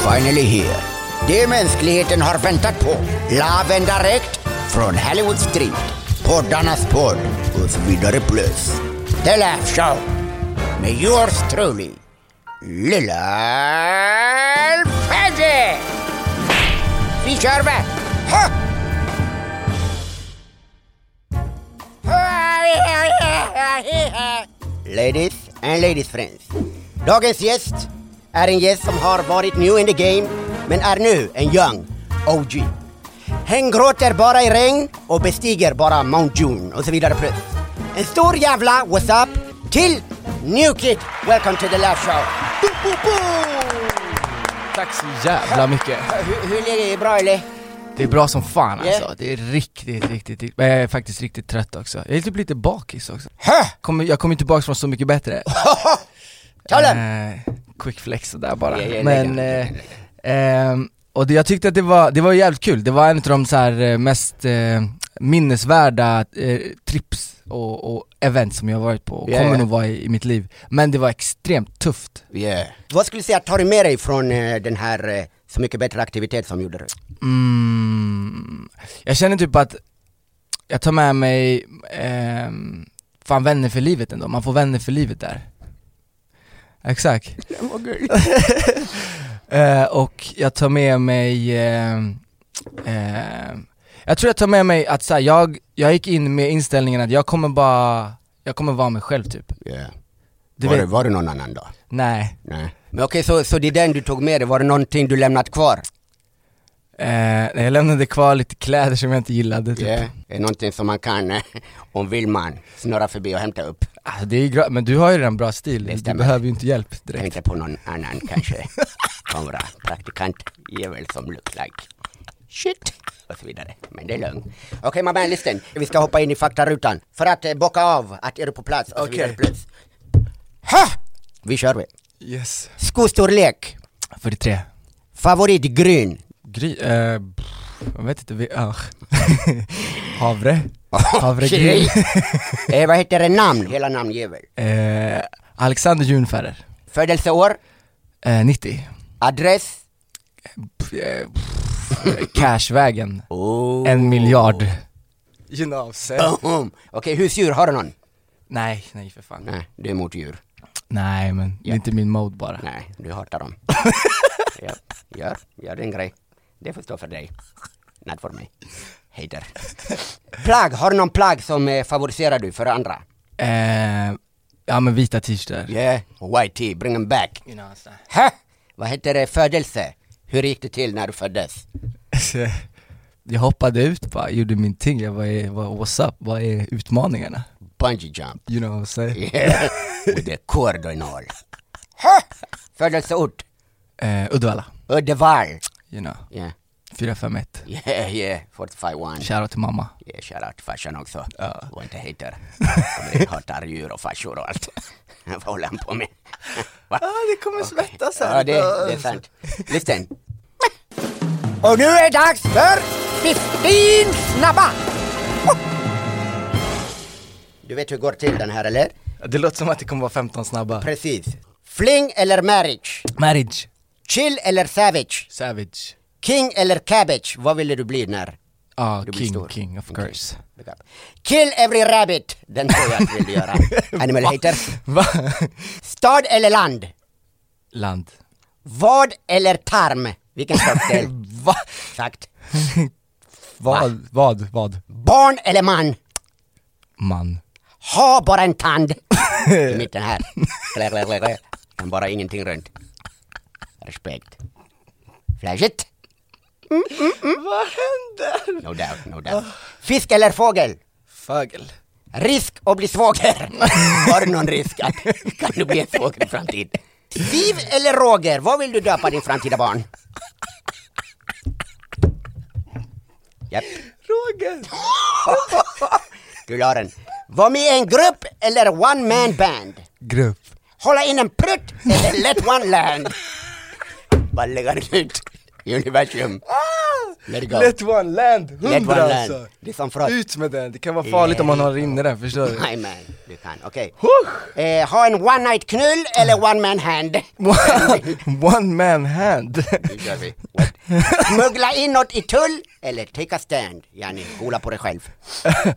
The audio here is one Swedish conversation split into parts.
finally here. Det mänskligheten har väntat på. Live and direct från Hollywood Street. Poddarnas podd och så vidare plus. The Laugh Show. Med yours truly, Lilla Freddy! Vi kör va! Ladies and ladies friends. Dagens gäst är en gäst som har varit new in the game men är nu en young OG. Hen gråter bara i regn och bestiger bara Mount June och så vidare plus. En stor jävla what's up till New Kid. Welcome to the Laugh Show. Boom, boom, boom. Tack så jävla mycket. Hur, hur är det? Bra eller? Det är bra som fan Yeah. alltså. Det är riktigt, riktigt, riktigt, men jag är faktiskt riktigt trött också. Jag är typ lite bakis också. Hö! Kommer, jag kommer tillbaka från Så Mycket Bättre. Ta den! Eh, quick flex sådär bara. Men, eh, ehm, och det, jag tyckte att det var, det var jävligt kul. Det var en av de så här eh, mest eh, minnesvärda eh, trips och, och event som jag varit på och Ja, kommer nog vara i, i mitt liv. Men det var extremt tufft. Yeah. Vad skulle du säga, tar du med dig från eh, den här eh, Så mycket bättre aktivitet som gjorde du? Mm, jag känner typ att jag tar med mig, ehm, fan vänner för livet ändå, man får vänner för livet där Exakt Eh, Och jag tar med mig, ehm, ehm, jag tror jag tar med mig att så här, jag, jag gick in med inställningen att jag kommer bara, jag kommer vara mig själv typ Yeah. Du var, vet- det, var det någon annan då? Nej, Nej. Men okej, så, så det är den du tog med dig, var det någonting du lämnat kvar? Eh, jag lämnade kvar lite kläder som jag inte gillade typ Yeah. Det är någonting som man kan, eh, om vill man, snurra förbi och hämta upp. Alltså det är gra- men du har ju redan bra stil, du behöver ju inte hjälp Jag direkt tänkte på någon annan kanske. Kamera, praktikant, jävel som look like shit. Och så vidare. Men det är lugnt. Okej, my man, listen. Vi ska hoppa in i faktarutan. För att eh, bocka av att är du på plats och så Okej. vidare plus. Ha! Vi kör vi. Yes Skostorlek. 43 Favoritgryn. Gry, eh, pff, jag vet inte, vi, ah. Havre? Havregryn eh, vad heter det namn? Hela namn jävel. eh, Alexander Junfärer Födelseår. eh, 90 Adress. Pff, eh, pff, Cashvägen, Oh. en miljard. Boom. Okej, husdjur, har du någon? Nej, nej för fan Nej, du är emot djur. Nej men, det är Ja. inte min mode bara Nej, du hatar dem. ja, gör, gör din grej. Det får stå för dig. Not för mig. Hater. Plagg, har du någon plagg som eh, favoriserar du för andra? eh, Ja men vita t-shirtar Yeah, white tea, bring them back. you know, so. Ha! Vad heter det, födelse? Hur gick det till när du föddes? Jag hoppade ut bara, gjorde min ting, jag var, vad, what's up, vad är utmaningarna? Bungee jump. You know what I'm saying? Yeah, with the cord och all. Födelseort? Eh, Uddevalla, Uddevall. You know, Yeah, 451 yeah, yeah, 45 Shoutout till mamma Yeah, shoutout till farsan också. Ja. Var inte hater. Jag hatar djur och farsor och allt. Vad håller han på med? Va? det kommer svettas Ja, det, det är sant. Listen. Och nu är det dags för 15 snabba! Du vet hur det går till den här eller? Det låter som att det kommer vara 15 snabba Precis. Fling eller marriage? Marriage Chill eller savage? Savage King eller cabbage? Vad ville du bli när Ja, blir king, king of course up. Kill every rabbit! Den tror jag att du vill göra. Animal hater. Va? Stad eller land? Land Vad eller tarm? Vilken stockdel? Va? Exakt. Vad? Vad? Vad? Barn eller man? Man Ha bara en tand. I mitten här. Men bara ingenting runt. Respekt. Flashigt? Vad händer? No doubt, no doubt. Fisk eller fågel? Fågel Risk att bli svåger. Har du någon risk att kan du bli en svåger i framtiden? Siv eller Roger? Vad vill du döpa din framtida barn? Japp. Roger Du la den. Var med i en grupp eller one man band? Grupp Hålla in en prutt eller let one land? Bara lägga den ut i universum. Let it go. Let one land, Let hundra alltså! Det är som Frost. Ut med den, det kan vara farligt om man har inne den, förstår du? Nej men, du kan. Okej. Eh, ha en one night knull eller one man hand? One man hand! Smuggla in något i tull eller take a stand? Yani, gola på dig själv.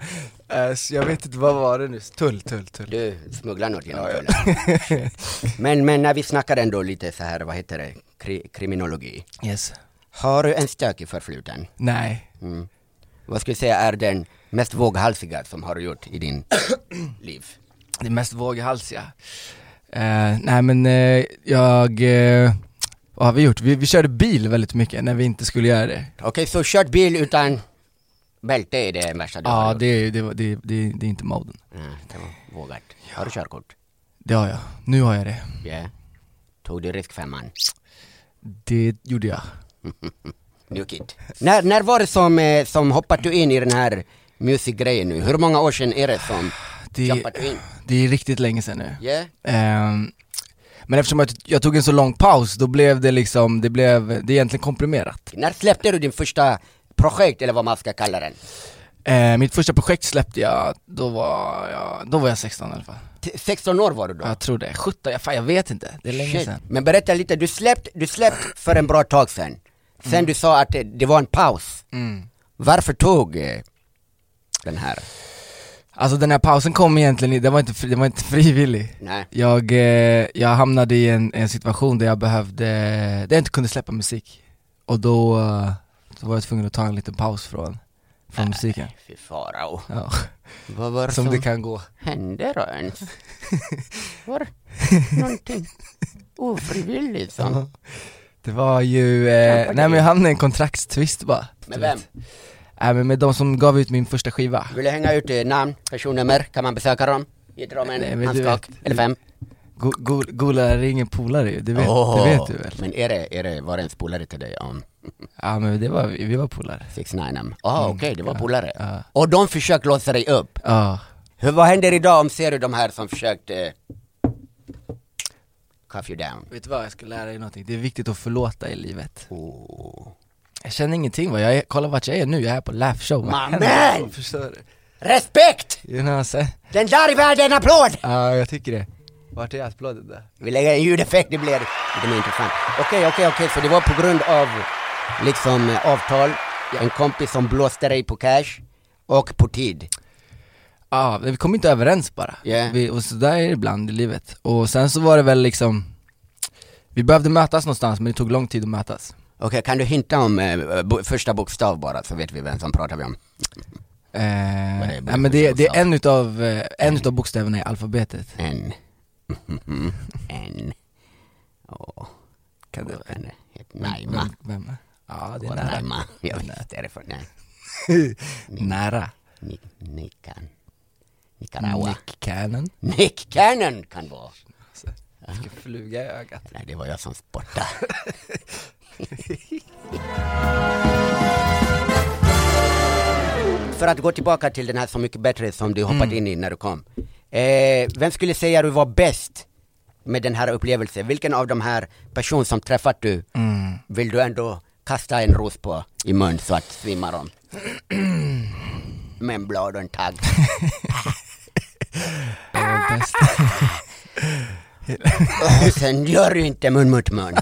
Eh, så jag vet inte, vad var det nu? Tull, tull, tull. Du smugglar något genom tullen. Men, men när vi snackar ändå lite så här, vad heter det, Kri kriminologi. Yes. Har du en stökig förfluten? Nej. Mm. Vad skulle du säga är den mest våghalsiga som har du gjort i din liv? Det mest våghalsiga. Eh, nej men eh, jag, eh, vad har vi gjort? Vi, vi körde bil väldigt mycket när vi inte skulle göra det. Okej, så kört bil utan bälte är det värsta du har Ja, gjort? det, det, det, det, det är inte moden. Nej, det var vågat. Har du körkort? Det har jag. Nu har jag det. Ja. Tog du riskfemman? Det gjorde jag. Nuke it. När, när var det som, eh, som hoppade du in i den här music-grejen nu? Hur många år sedan är det som Det, jumpade du in? det är riktigt länge sedan nu. Ja? Ehm, men eftersom jag, jag tog en så lång paus, då blev det liksom, det blev, det är egentligen komprimerat. När släppte du din första projekt eller vad man ska kalla den? Eh, mitt första projekt släppte jag, då var jag, då var jag 16 i alla fall. T- 16 år var du då? Jag tror det, 17, jag, fan, jag vet inte, det är länge Shit. sedan. Men berätta lite, du släppt, du släppt för en bra tag sedan. Sen du sa att det, var en paus. Mm. Varför tog eh, den här? Alltså den här pausen kom egentligen, den var inte, fri- den var inte frivillig. Nej. Jag, eh, jag hamnade i en, en situation där jag behövde, där jag inte kunde släppa musik. Och då, eh, då var jag tvungen att ta en liten paus från, från musiken. Fy farao. Ja, Vad var det som som, det kan gå. hände då ens? Var någonting ofrivilligt som? Det var ju, eh, nej men jag hamnade i en kontraktstvist bara. Med vem? Nej men med de som gav ut min första skiva. Vill du hänga ut namn, personnummer? Kan man besöka dem? Ge dem en handskak? Eller fem? Go- go- är ingen polare ju, det vet, Åh, det vet du väl? Men är det, är det, var det en polare till dig om Ja men det var, vi var polare. 6 9 Ja okej, det var polare. ja. Och de försökte låsa dig upp. Ja. Hur, vad händer idag om ser du de här som försökte cuff you down? Vet du vad, jag ska lära dig någonting. Det är viktigt att förlåta i livet. Oh. Jag känner ingenting va, jag är, kolla vart jag är nu, jag är här på Laugh Show. Vad My händer? man! Förstår du? Respekt! You know? Den där är värd en applåd! Ja, jag tycker det. Vart är applåden där? Vi lägger en ljudeffekt, det blir lite mer intressant. Okej, okej, okej, så det var på grund av liksom avtal, en kompis som blåste dig på cash och på tid. Ja, vi kom inte överens bara. Ja. Vi, och så där är det ibland i livet. Och sen så var det väl liksom, vi behövde mötas någonstans men det tog lång tid att mötas. Okej, kan du hinta om eh, bo, första bokstav bara så vet vi vem som pratar vi om? Eh, Vad det är, nej, men det, det är en utav, eh, en utav bokstäverna i alfabetet. En. en. Åh. Kan det kan det heta? Vem- Naima. Vem? Ja, det är nära. Naima. Jag vet därifrån. Nej. nära. Ni- Nikan. Nicaragua. Nick Cannon. Nick Cannon kan vara. Vilken fluga i ögat. Nej, det var jag som spottade. För att gå tillbaka till den här Så mycket bättre som du hoppat in i när du kom. Eh, vem skulle säga du var bäst med den här upplevelsen? Vilken av de här personer som träffat du Mm. vill du ändå kasta en ros på i mun så att svimmar de? Med en blad och en tagg. Och sen gör du inte mun mot mun.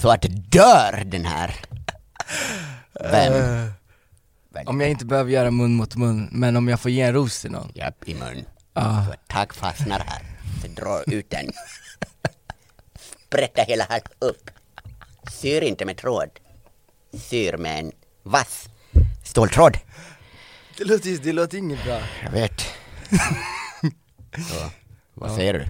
Så att dör den här. Vem? Eh, Om jag inte behöver göra mun mot mun, men om jag får ge en ros till någon. Japp, i mun. Ja. Så fastnar här. Så dra ut den. Sprätta hela här upp. Syr inte med tråd. Syr med en vass ståltråd. Det låter, det låter inget bra. Jag vet. Så, vad säger du?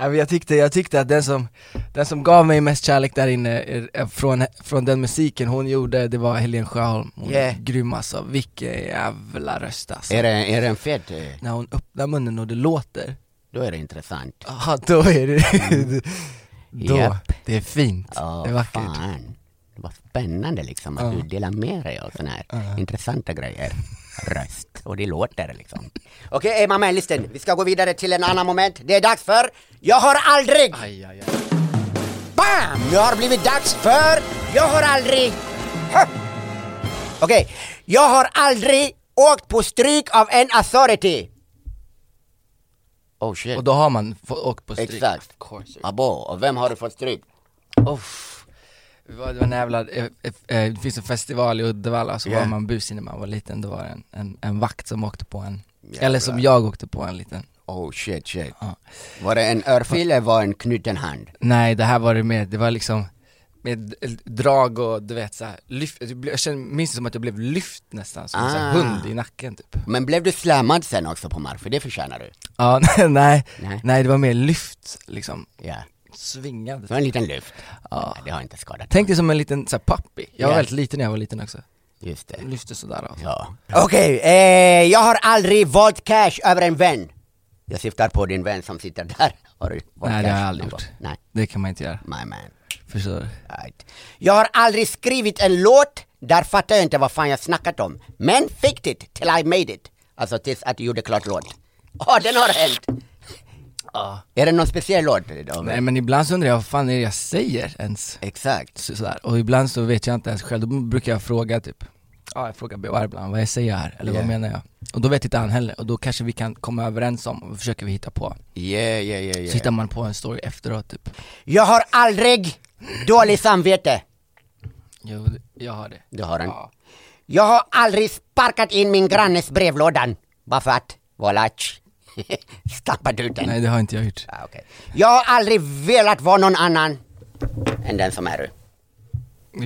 Jag, tyckte, jag tyckte att den som, den som gav mig mest kärlek där inne är, är från, från den musiken hon gjorde, det var Helen Sjöholm. Hon Yeah. är grym alltså, vilken jävla röst alltså. Är det, är det en fet? eh, När hon öppnar munnen och det låter, Då är det intressant. ja då är det, då, Japp. det är fint, Ja, det är vackert. fan. Det var spännande liksom att Ja. du delar med dig av sådana här Ja. intressanta grejer. Röst. Och det låter liksom. Okej, Emma Mellisten, vi ska gå vidare till en annan moment. Det är dags för Jag har aldrig! Aj, aj, aj. Bam! Nu har det blivit dags för Jag har aldrig Okej, jag har aldrig åkt på stryk av en authority. Oh shit. Och då har man fått åkt på stryk. Exakt. Abo, och vem har du fått stryk? Uff. Det var, en jävla, eh, eh, eh, det finns en festival i Uddevalla, så Ja. var man busig när man var liten, då var det en, en, en vakt som åkte på en, Jävlar. eller som jag åkte på en liten Oh shit shit. Ja. Var det en örfil eller var det en knuten hand? Nej det här var det med, det var liksom med drag och du vet såhär, lyft, jag kände, minns det som att jag blev lyft nästan, som en sån Ah. hund i nacken typ Men blev du slammad sen också på mark? För det förtjänar du. Ja, nej, Nej. nej det var mer lyft liksom, Ja. svingad Det var en liten lyft. Ja. Det har inte skadat. Tänk dig som en liten såhär puppy, jag var Ja. väldigt liten när jag var liten också Just det. Lyfte sådär alltså. Ja. Okej, eh, jag har aldrig valt cash över en vän. Jag syftar på din vän som sitter där. Har du Nej det har jag aldrig gjort? Nej, det kan man inte göra, my man. förstår? Right. Jag har aldrig skrivit en låt, där fattar jag inte vad fan jag snackat om. Men fick it till I made it. Alltså tills att du gjorde klart låt. Ja, den har hänt. Ja. Är det någon speciell låt? Då? Nej men ibland så undrar jag vad fan är det jag säger ens? Exakt. Så, sådär. Och ibland så vet jag inte ens själv, då brukar jag fråga typ Ja jag frågar BHR ibland, vad jag säger här, eller Yeah. vad menar jag? Och då vet inte han heller, och då kanske vi kan komma överens om, och försöker vi hitta på Yeah, yeah, yeah, Så yeah. hittar man på en story efteråt typ Jag har aldrig dåligt samvete. Jo, jag har det Du har en. Ja. Jag har aldrig sparkat in min grannes brevlådan. Bara för att, volach. Stampat ut den. Nej det har inte jag gjort Ah, okej. Jag har aldrig velat vara någon annan än den som är du.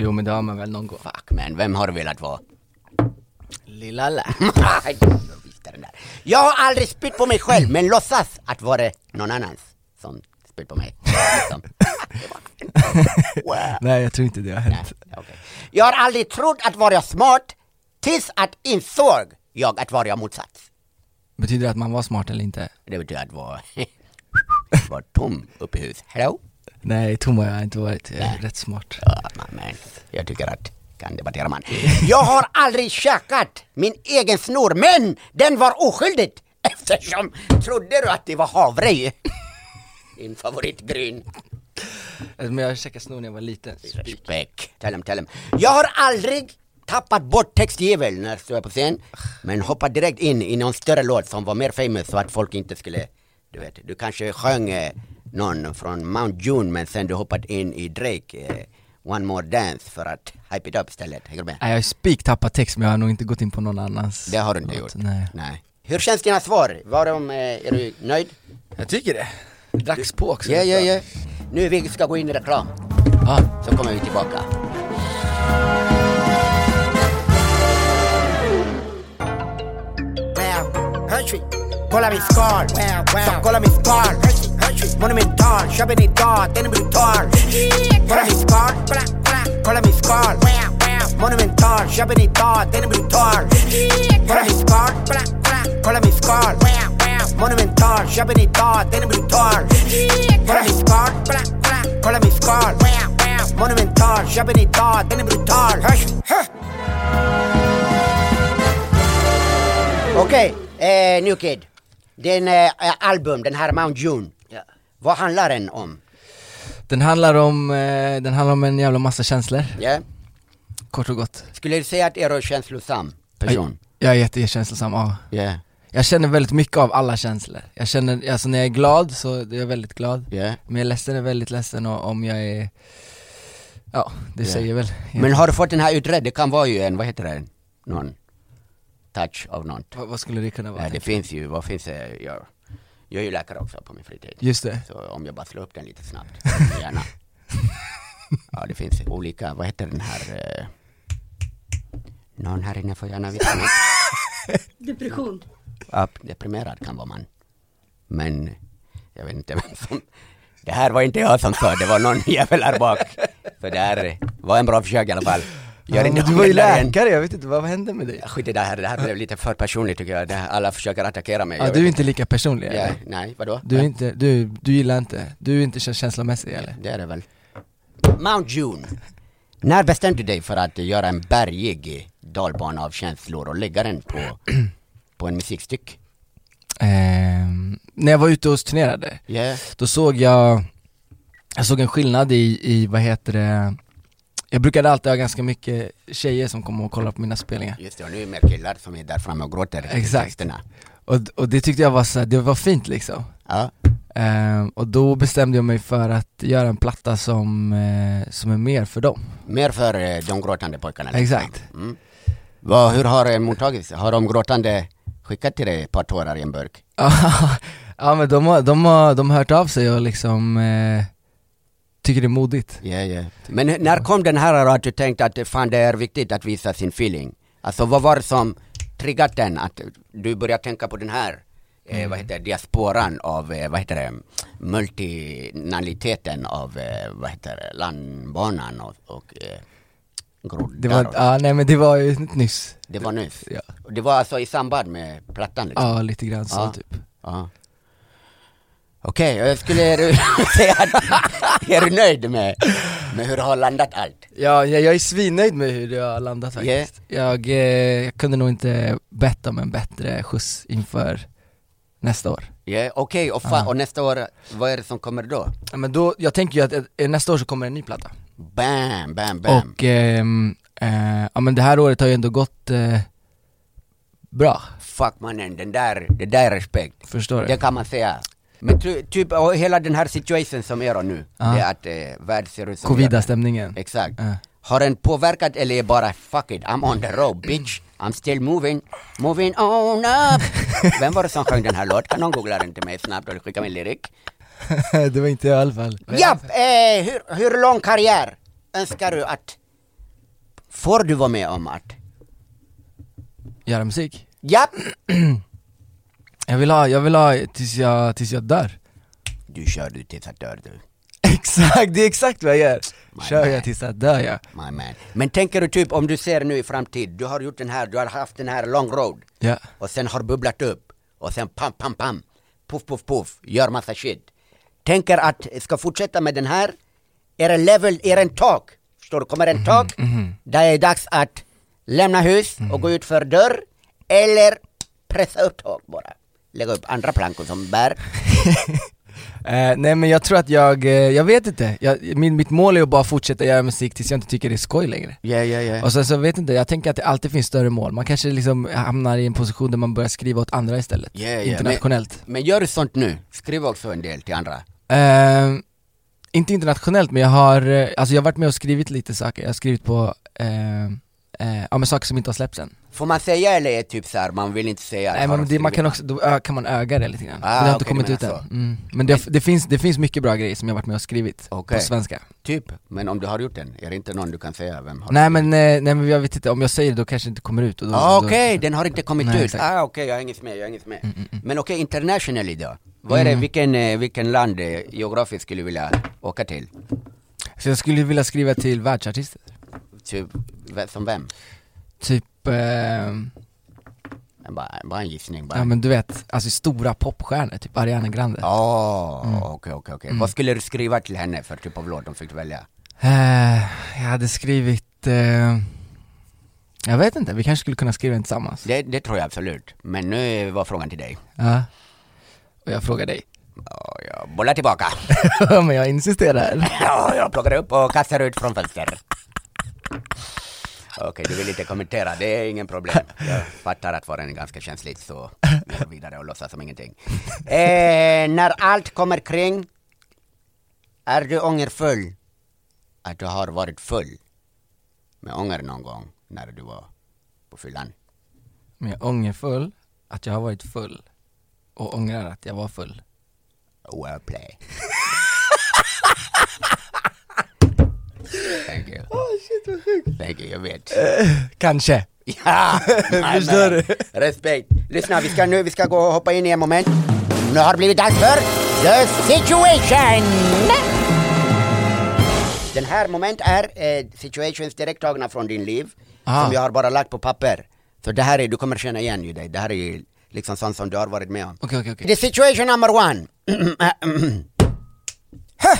Jo men det har man väl någon gång Fuck man, vem har du velat vara? Lilla lä Nej, jag. Jag har aldrig spytt på mig själv men låtsas att vara någon annans som spytt på mig. Liksom. Wow. Nej jag tror inte det har Nej, hänt okej. Jag har aldrig trott att vara smart tills att insåg jag att vara motsats. Betyder det att man var smart eller inte? Det betyder att vara, vara tom uppe i hus. Hello? Nej tom har jag inte varit, jag är Nej. rätt smart Ja, men jag tycker att kan debattera man. Jag har aldrig käkat min egen snor, men den var oskyldigt eftersom trodde du att det var havre? Din favoritgryn. Men jag käkade snor när jag var liten Respekt. Tell him, tell him. Jag har aldrig tappat bort textjävel när jag står på scen, men hoppat direkt in i någon större låt som var mer famous så att folk inte skulle, du vet, du kanske sjöng eh, någon från Mount June men sen du hoppat in i Drake, eh, One More Dance för att hype it up istället. Hänger du med? Nej jag har spik tappat text men jag har nog inte gått in på någon annans Det har du inte låt. gjort? Nej Nej. Hur känns dina svar? Var de, eh, är du nöjd? Jag tycker det Dags på också Ja, ja, ja. Nu vi ska gå in i reklam, Ja, så kommer vi tillbaka. Wow, Hershey. Kolla min skal, wow, wow. Så kolla min skal, Hershey, Hershey. Monumental, köper den idag, den är brutal. Kolla min skal, kolla, kolla, kolla min skal, wow, wow. Monumental, köper den idag, den är brutal. Kolla min skal, kolla, kolla, kolla min skal, wow, wow. Monumental, köper den idag, den är brutal. Kolla min skal, kolla, kolla, kolla min skal, wow, wow. Monumental, köper den idag, den är brutal. Hershey, huh. Okej, eh, New Kid. Den eh, album, den här Mount June. Vad handlar den om? Den handlar om, eh, den handlar om en jävla massa känslor, Ja? kort och gott Skulle du säga att är du känslosam person? Jag är jättekänslosam, ja Ja. Jag känner väldigt mycket av alla känslor Jag känner, alltså när jag är glad så är jag väldigt glad Ja. Men jag är ledsen är jag väldigt ledsen och om jag är Ja, det Ja. säger väl Men har du fått den här utredd? Det kan vara ju en, vad heter det? Någon touch av något. vad, vad skulle det kunna vara? Ja, det finns ju, vad finns det? Jag, jag är ju läkare också på min fritid. Just det, Så om jag bara slår upp den lite snabbt, gärna. Ja, det finns olika, vad heter den här? Eh... Någon här inne får gärna veta. Depression. Ja, deprimerad kan vara man. Men jag vet inte vem som... Det här var inte jag som sa, det var någon jävel här bak. Så det här var en bra försök i alla fall. Ja, du var ju läkare, jag vet inte, vad hände med dig? Skit i det här, det här blev lite för personligt tycker jag. Här, alla försöker attackera mig. Ja, du är inte lika personlig Ja, eller? nej, vadå? Du är inte, du, du gillar inte, du är inte kä- känslomässig eller? Det är det väl. Mount June. När bestämde du dig för att göra en bergig dalbana av känslor och lägga den på, på en musikstyck? Ehm, när jag var ute och turnerade, Ja, då såg jag, jag såg en skillnad i, i vad heter det, jag brukade alltid ha ganska mycket tjejer som kom och kollade på mina spelningar. Just det, och nu är det mer killar som är där framme och gråter. Exakt. texterna. Och, och det tyckte jag var så här, det var fint liksom. Ja. Ehm, och då bestämde jag mig för att göra en platta som, eh, som är mer för dem. Mer för eh, de gråtande pojkarna. liksom. Exakt. Mm. Vad, hur har det mottagits? Har de gråtande skickat till dig ett par tårar i en burk? ja men de har, de, har, de har hört av sig och liksom eh, tycker det är modigt. Ja, ja. Men när kom den här då att du tänkte att fan det är viktigt att visa sin feeling? Alltså vad var det som triggat den att du började tänka på den här eh, vad heter det, diasporan av, eh, vad heter det, multinationaliteten av, eh, vad heter det, landbanan och, och eh, groddar Det var, och- ja nej men det var ju nyss. det var nyss? Ja, Det var alltså i samband med plattan liksom? ja lite grann så Ja. typ. Ja. Okej, jag skulle du säga att är du nöjd med, med hur det har landat allt? Ja, jag, jag är svinnöjd med hur det har landat faktiskt. Jag, eh, jag kunde nog inte bett om en bättre skjuts inför nästa år. Ja, okej, och, fan, Ja. och nästa år, vad är det som kommer då? Ja, Men då, jag tänker ju att eh, nästa år så kommer en ny platta. Bam, bam, bam. Och, ehm, eh, ja men det här året har ju ändå gått eh, bra, Fuck mannen, den där, det där är respekt. förstår du? Det kan man säga. Men ty, typ, och hela den här situationen som är nu, Ja. det är att eh, världen ser ut som. Covida-stämningen. Exakt. Ja. Har den påverkat eller är bara fuck it, I'm on the road bitch, I'm still moving, moving on up. Vem var det som sjöng den här låten? Kan någon googla den till mig snabbt och skicka min lyrik? det var inte jag i alla fall. Ja, eh, hur, hur lång karriär önskar du att, får du vara med om att? Göra musik. Ja, Jag vill ha, jag vill ha tills jag, tills jag dör. du kör du tills att dör du. Exakt, det är exakt vad jag gör. My Kör man. jag tills jag dör ja. My man. Men tänker du typ om du ser nu i framtid, du har gjort den här, du har haft den här long road Ja. och sen har bubblat upp och sen pam, pam, pam, puff, puff, puff, gör massa shit. Tänker att ska fortsätta med den här, är det level, är det en tak? Förstår du? Kommer en tak där det är dags att lämna hus och gå ut för dörr eller pressa upp tak bara. Lägga upp andra plankor som bär. Eh, nej men jag tror att jag, eh, jag vet inte, jag, min, mitt mål är att bara fortsätta göra musik tills jag inte tycker det är skoj längre. Ja, ja, ja. Och sen så vet inte, jag tänker att det alltid finns större mål, man kanske liksom hamnar i en position där man börjar skriva åt andra istället, Ja, ja, internationellt. Men gör du sånt nu? Skriv också en del till andra. Eh, inte internationellt men jag har, eh, alltså jag har varit med och skrivit lite saker, jag har skrivit på, eh, ja men saker som inte har släppts än. Får man säga eller är det typ så här, man vill inte säga? Nej men de det, man kan också, då ö, kan man öga det lite grann. Ah, men det har inte okej, kommit ut än. Mm. Men det, det, finns, det finns mycket bra grejer som jag varit med och skrivit Okej. på svenska. Typ, men om du har gjort den, är det inte någon du kan säga vem har Nej men, eh, nej men jag vet inte, om jag säger det då kanske det inte kommer ut och då, den? Ah, Okej, den har inte kommit Nej, ut. exakt. Ah, okej, jag har inget med, jag har inget med. Mm, mm, mm. Men okej, internationally då? Vad är det, Mm. vilken, eh, vilken land eh, geografiskt skulle du vilja åka till? Så jag skulle vilja skriva till världsartister. Typ, som vem? Typ, eh, Bara, bara en gissning bara. ja men du vet, alltså stora popstjärnor, typ Ariana Grande. Åh, Mm. okej, okej, okej. Mm. Vad skulle du skriva till henne för typ av låt de fick välja? Eh, jag hade skrivit, eh, jag vet inte, vi kanske skulle kunna skriva den tillsammans. Det, det tror jag absolut. Men nu var frågan till dig. Ja. Och jag frågar dig. Ja, jag bollar tillbaka. men jag insisterar. Ja, jag plockar upp och kastar ut från fönster. Okej, du vill inte kommentera, det är ingen problem. Jag fattar att vara är ganska känsligt så vi går vidare och låtsas som ingenting. Eh, när allt kommer kring, är du ångerfull att du har varit full med ånger någon gång när du var på fyllan? Men jag är ångerfull att jag har varit full. Och ångrar att jag var full. Wordplay. Thank you. Thank you, jag vet. Kanske. Ja, nej, Förstår men, Respekt. Lyssna, vi ska nu, vi ska gå och hoppa in i en moment. Nu har det blivit dags för The Situation! Den här moment är eh, situations direkt tagna från din liv, Ah. som jag har bara lagt på papper. Så det här är, du kommer känna igen ju dig, det här är ju liksom sånt som du har varit med om. Okej, okej, okej. The situation number one. Huh.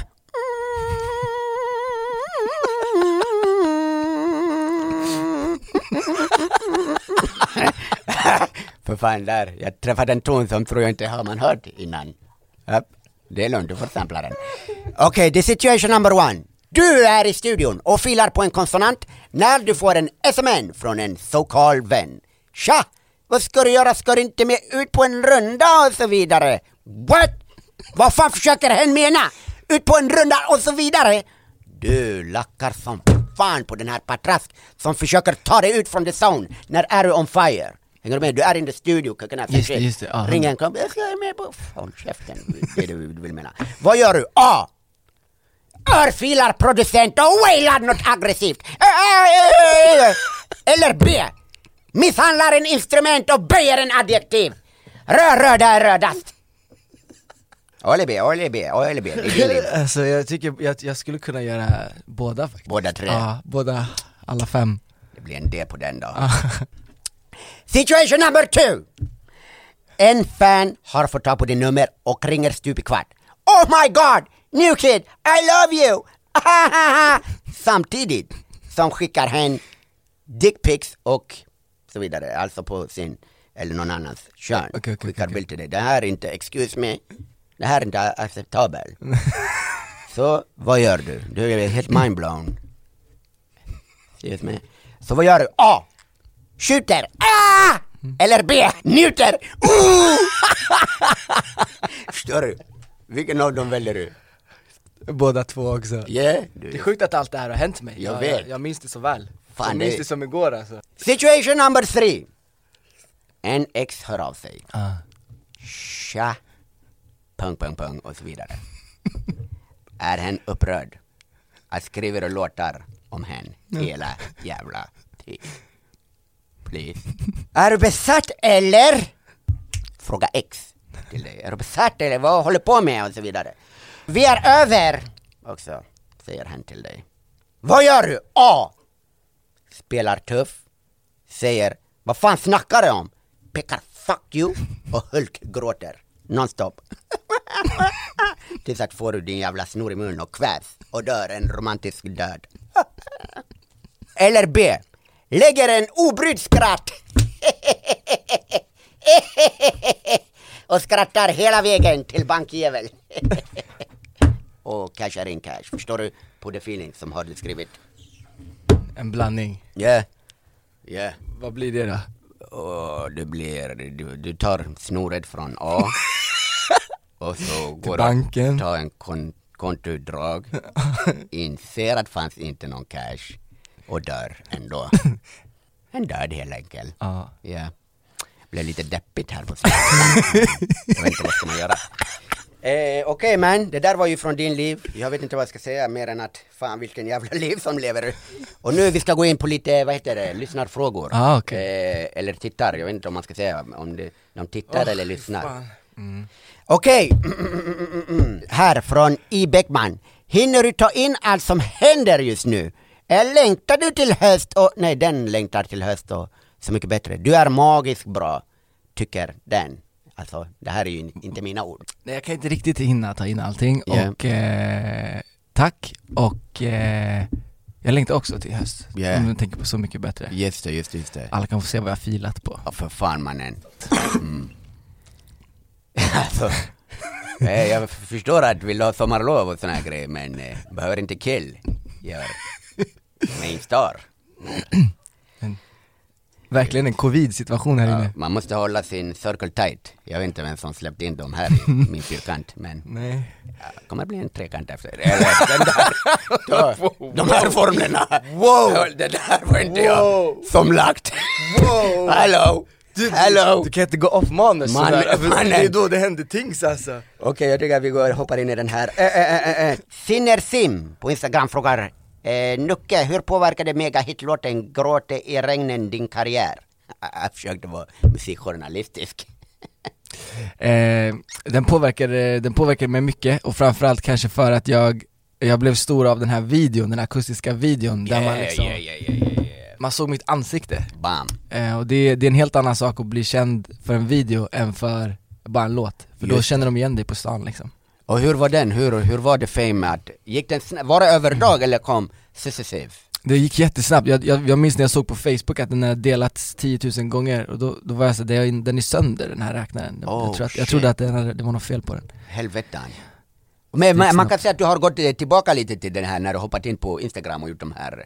Fan där, jag träffade en ton som tror jag inte har man hört innan. Ja, det är lugnt, du får sampla den. Okej, the situation number one. Du är i studion och filar på en konsonant när du får en SMN från en så kallad vän. Tja! Vad ska du göra? Ska du inte med ut på en runda och så vidare? What? Vad fan försöker hen mena? Ut på en runda och så vidare? Du lackar som fan på den här patrask som försöker ta dig ut från the zone. När är du on fire? Hänger du med? Du är in the studio, up Just det, just det, ja. Ring en kompis, jag vara med på... Håll käften, det är du vill mena. Vad gör du? A. Örfilar producent och wailar något aggressivt. Eller B. Misshandlar en instrument och böjer en adjektiv. Rör röda är rödast. Eller B, eller B, eller B. Är din liv. Alltså jag tycker, jag, jag skulle kunna göra båda faktiskt Båda tre. Ja, båda, alla fem Det blir en D på den då. Situation number two. En fan har fått tag på din nummer och ringer stup i kvart. Oh my god! New kid! I love you! Samtidigt som skickar hen dickpics och så vidare, alltså på sin eller någon annans kön. Okej, okej, skickar okej. bild till dig. Det här är inte, excuse me, det här är inte acceptabelt. så vad gör du? Du är helt mindblown. Excuse me. Så vad gör du? A. Skjuter. Ah! Eller B. Njuter. Ooh! Förstår du? Vilken av dem väljer du? Båda två också Yeah. Det är Du. sjukt att allt det här har hänt mig Jag jag, vet. jag, jag minns det så väl Fan, Jag minns det- det som igår alltså Situation number three. En ex hör av sig. Tja. Pung, pung, pung och så vidare. är hen upprörd? Jag skriver låtar om hen hela jävla tiden. Please. Är du besatt eller? Fråga X till dig. Är du besatt eller vad håller du på med och så vidare. Vi är över också, säger han till dig. Vad gör du? A. Spelar tuff. Säger vad fan snackar du om? Pekar fuck you och Hulk gråter nonstop. Tills att får du din jävla snor i munnen och kvävs och dör en romantisk död. Eller B. Lägger en obrydd skratt. och skrattar hela vägen till bankjävel. och cashar in cash. Förstår du? På the feeling som har du skrivit. En blandning Yeah. Yeah. Vad blir det då? Och det blir, du, du tar snoret från A och så går banken. och tar en kon, kontoutdrag, inser att fanns inte någon cash och dör ändå. En död helt enkelt. Ja Ja. Blev lite deppigt här på slutet. Jag vet inte vad ska man göra. Eh, Okej man, det där var ju från din liv. Jag vet inte vad jag ska säga mer än att fan vilken jävla liv som lever. Och nu vi ska gå in på lite, vad heter det, lyssnarfrågor. Ah, okej. eh, eller tittar, jag vet inte om man ska säga om det, de tittar eller lyssnar. fan. Okej, här från I. Bäckman. Hinner du ta in allt som händer just nu? Eller längtar du till höst och, nej den längtar till höst och så mycket bättre. Du är magiskt bra, tycker den. Alltså, det här är ju inte mina ord. Nej jag kan inte riktigt hinna ta in allting Yeah. och eh, tack och eh, jag längtar också till höst Yeah. Om du tänker på Så mycket bättre Just det, just det, just det. Alla kan få se vad jag har filat på Ja, för fan mannen. Mm. alltså, eh, jag förstår att du vill ha sommarlov och såna här grejer, men eh, behöver inte kill. Gör main star. Verkligen en covid-situation här Ja, inne man måste hålla sin circle tight. Jag vet inte vem som släppte in dem här i min fyrkant, men Nej ja, kommer bli en trekant efter. Eller den där, då, de här formlerna. Wow! Det där var inte jag som lagt. Wow! Hallå! Hallå! Du kan inte gå off manus Man- sådär, det är då det händer things alltså Okej, jag tycker att vi går, hoppar in i den här. Äh, äh, äh, äh. Sinner Sim på Instagram frågar eh, Nucke, hur påverkade megahitlåten Gråte i regnen din karriär? Jag, försökte vara musikjournalistisk. eh, den, påverkade, den påverkade mig mycket och framförallt kanske för att jag jag blev stor av den här videon, den här akustiska videon där man liksom, yeah, yeah, yeah, yeah. man såg mitt ansikte Bam. eh, Och det, det är en helt annan sak att bli känd för en video än för bara en låt För då Just känner de igen dig på stan liksom Och hur var den? Hur, hur var det fame gick den snabbt? Var det överdag eller kom successivt? Det gick jättesnabbt, jag, jag, jag minns när jag såg på Facebook att den hade delats 10 000 gånger och då, då var jag så det är- den är sönder den här räknaren Oh, jag, tror att, jag trodde att den hade, det var något fel på den Helvetan. Men man, man kan säga att du har gått tillbaka lite till den här när du hoppat in på Instagram och gjort de här...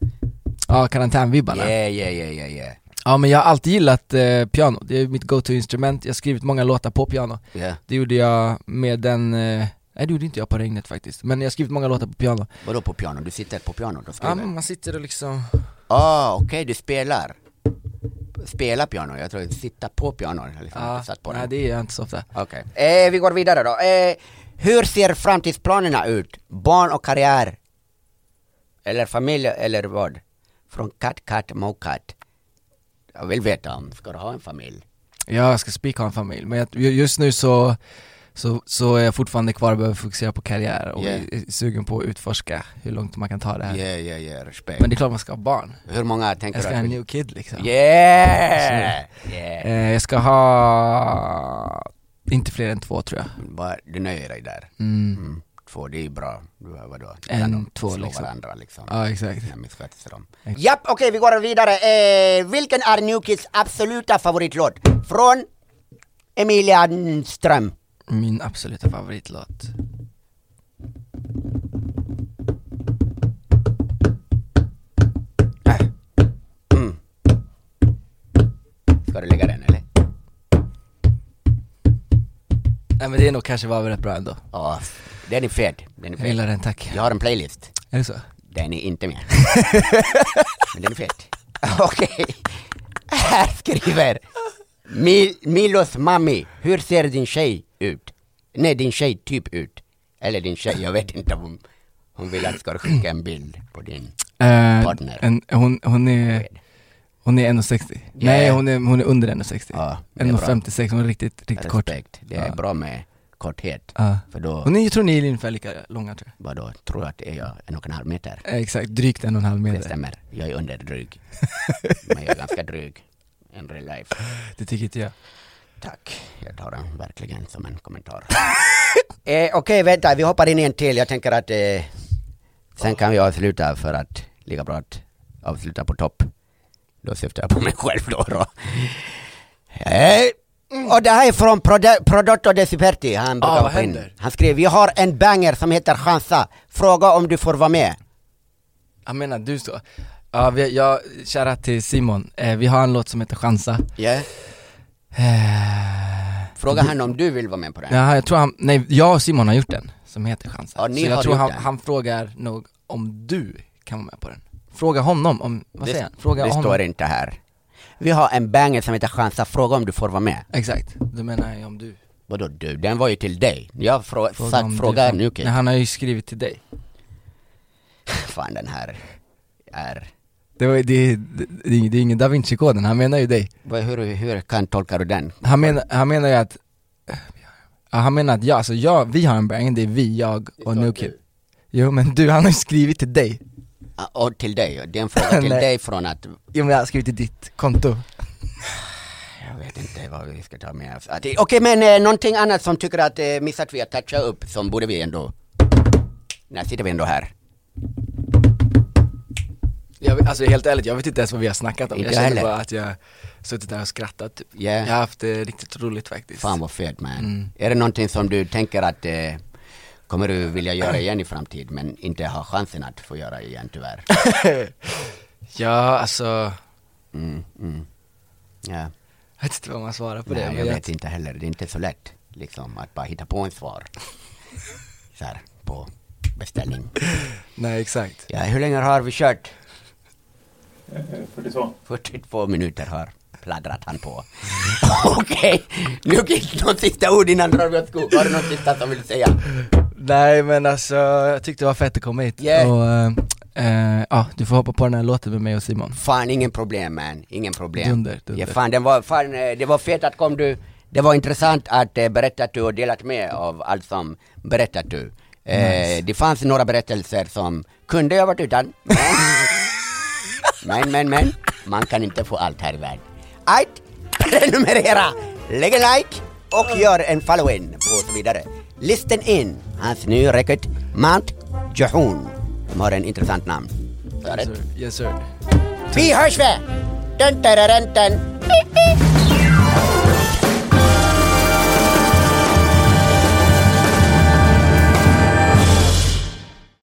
Ja, karantänvibbarna. Yeah, yeah, yeah, yeah, yeah. Ja men jag har alltid gillat eh, piano, det är mitt go-to-instrument, jag har skrivit många låtar på piano Yeah. Det gjorde jag med den, eh, nej det gjorde inte jag på regnet faktiskt, men jag har skrivit många låtar på piano Vadå på piano? Du sitter på piano och Ja skriver? men man sitter och liksom, Ah, okej, du spelar. Spela piano, jag tror att sitta på piano. Liksom ja, inte satt på nej det är jag inte så ofta Okej. Eh, vi går vidare då. Eh, hur ser framtidsplanerna ut? Barn och karriär? Eller familj eller vad? Från Kat Kat Mokat. Jag vill veta om, ska du ha en familj? Jag ska spika ha en familj, men just nu så, så, så är jag fortfarande kvar och behöver fokusera på karriär och Yeah. är sugen på att utforska hur långt man kan ta det här Yeah, yeah, yeah, respekt. Men det är klart man ska ha barn, Hur många tänker jag ska du ha en new kid liksom Yeah! yeah. eh, Jag ska ha, inte fler än två tror jag du nöjer dig där. mm. Mm. Två, det är bra. Du vadå? En, två, slå liksom. varandra liksom. Ja exakt Jag missköter dem. Exakt. Japp, okej vi går vidare. Eh, vilken är New Kids absoluta favoritlåt? Från Emilia Ström. Min absoluta favoritlåt Mm. Ska du lägga den eller? Nej men det är nog kanske var rätt bra ändå Ja, den är fet. Den är Jag fet. gillar den, tack Jag har en playlist. Är det så? Den är inte med. Men den är fet. Okej. Här skriver Mil- Milos mami, hur ser din tjej ut? Nej, din tjej typ ut. Eller din tjej, jag vet inte om hon vill att jag ska skicka en bild på din Eh, Partner. en, hon, hon är, hon är 1,60 Nej hon är, hon är under 1,60 Ja, det är bra. 1,56, hon är riktigt, riktigt kort Respekt. Det är Ja. bra med korthet. Ja. För då, Hon är, jag tror ni är ungefär lika långa tror jag vadå, tror jag att är jag en och en halv meter? Eh, Exakt, drygt en och en halv Det meter stämmer. Jag är under dryg. Men jag är ganska dryg. In real life. Det tycker inte jag Tack, jag tar den verkligen som en kommentar. eh, Okej, vänta, vi hoppar in i en till. Jag tänker att eh, sen kan vi avsluta för att lika bra att avsluta på topp. Då syftar jag på mig själv då. då. Eh, och det här är från Prod- Prodotto Desiperti. Han brukar Ah, vad hoppa in. Han skrev, vi har en banger som heter Chansa. Fråga om du får vara med. Jag menar du så Ja, vi, jag, kära till Simon, eh, vi har en låt som heter Chansa Yeah. eh, Fråga han om du vill vara med på den. Ja, jag tror han, nej jag och Simon har gjort den, som heter Chansa Ja, ni Så jag har tror gjort han, den. han frågar nog om du kan vara med på den Fråga honom om, vad det säger han? Fråga det honom står inte här. Vi har en banger som heter Chansa. Fråga om du får vara med. Exakt, du menar jag om du Vadå du? Den var ju till dig. Jag frå- Fråga sagt fråga får- nu kid. Nej han har ju skrivit till dig Fan den här är... Det, var, det, det, det, är ingen da Vinci-koden, han menar ju dig Hur, hur kan tolkar du den? Han menar, han menar ju att han menar att jag, alltså jag, vi har en bang, det är vi, jag och New Kid Jo men du, han har ju skrivit till dig Och till dig, det är en fråga till dig från att Jo men jag har skrivit till ditt konto Jag vet inte vad vi ska ta med oss. Okej men eh, någonting annat som tycker att eh, missat vi att toucha upp som borde vi ändå När sitter vi ändå här? Jag, Alltså helt ärligt, jag vet inte ens vad vi har snackat om Inte Jag känner heller. bara att jag suttit där och skrattat typ Yeah. Jag har haft det riktigt roligt faktiskt Fan vad fet man. Mm. Är det någonting som du tänker att eh, kommer du vilja göra igen i framtid men inte ha chansen att få göra igen tyvärr? Ja alltså, Mm, mm. Ja. jag vet inte vad man svarar på det Nej, men jag jag, vet inte heller. Det är inte så lätt liksom att bara hitta på en svar. Så här, på beställning. Nej exakt Ja, hur länge har vi kört? 42. 42 minuter har pladdrat han på. Okej, nu finns något sista ord innan drar vi åt skog. Har du något sista som vill säga? Nej men alltså, jag tyckte det var fett att komma hit Yeah. och eh, eh, ja, du får hoppa på den här låten med mig och Simon Fan, ingen problem man. Ingen problem. Dunder, dunder. Ja, fan, den var, fan, eh, det var fett att kom du. Det var intressant att eh, berätta du och delat med av allt som berättat du. Nice. Det fanns några berättelser som kunde jag varit utan. Men, men, men, man kan inte få allt här i världen. Ajt, prenumerera, lägg en like och gör en follow-in och så vidare. Listen in, hans nya record Mount Jahun. De har en intressant namn. Yes sir, yes sir. Vi hörs vi! Dun, dun, dun, dun.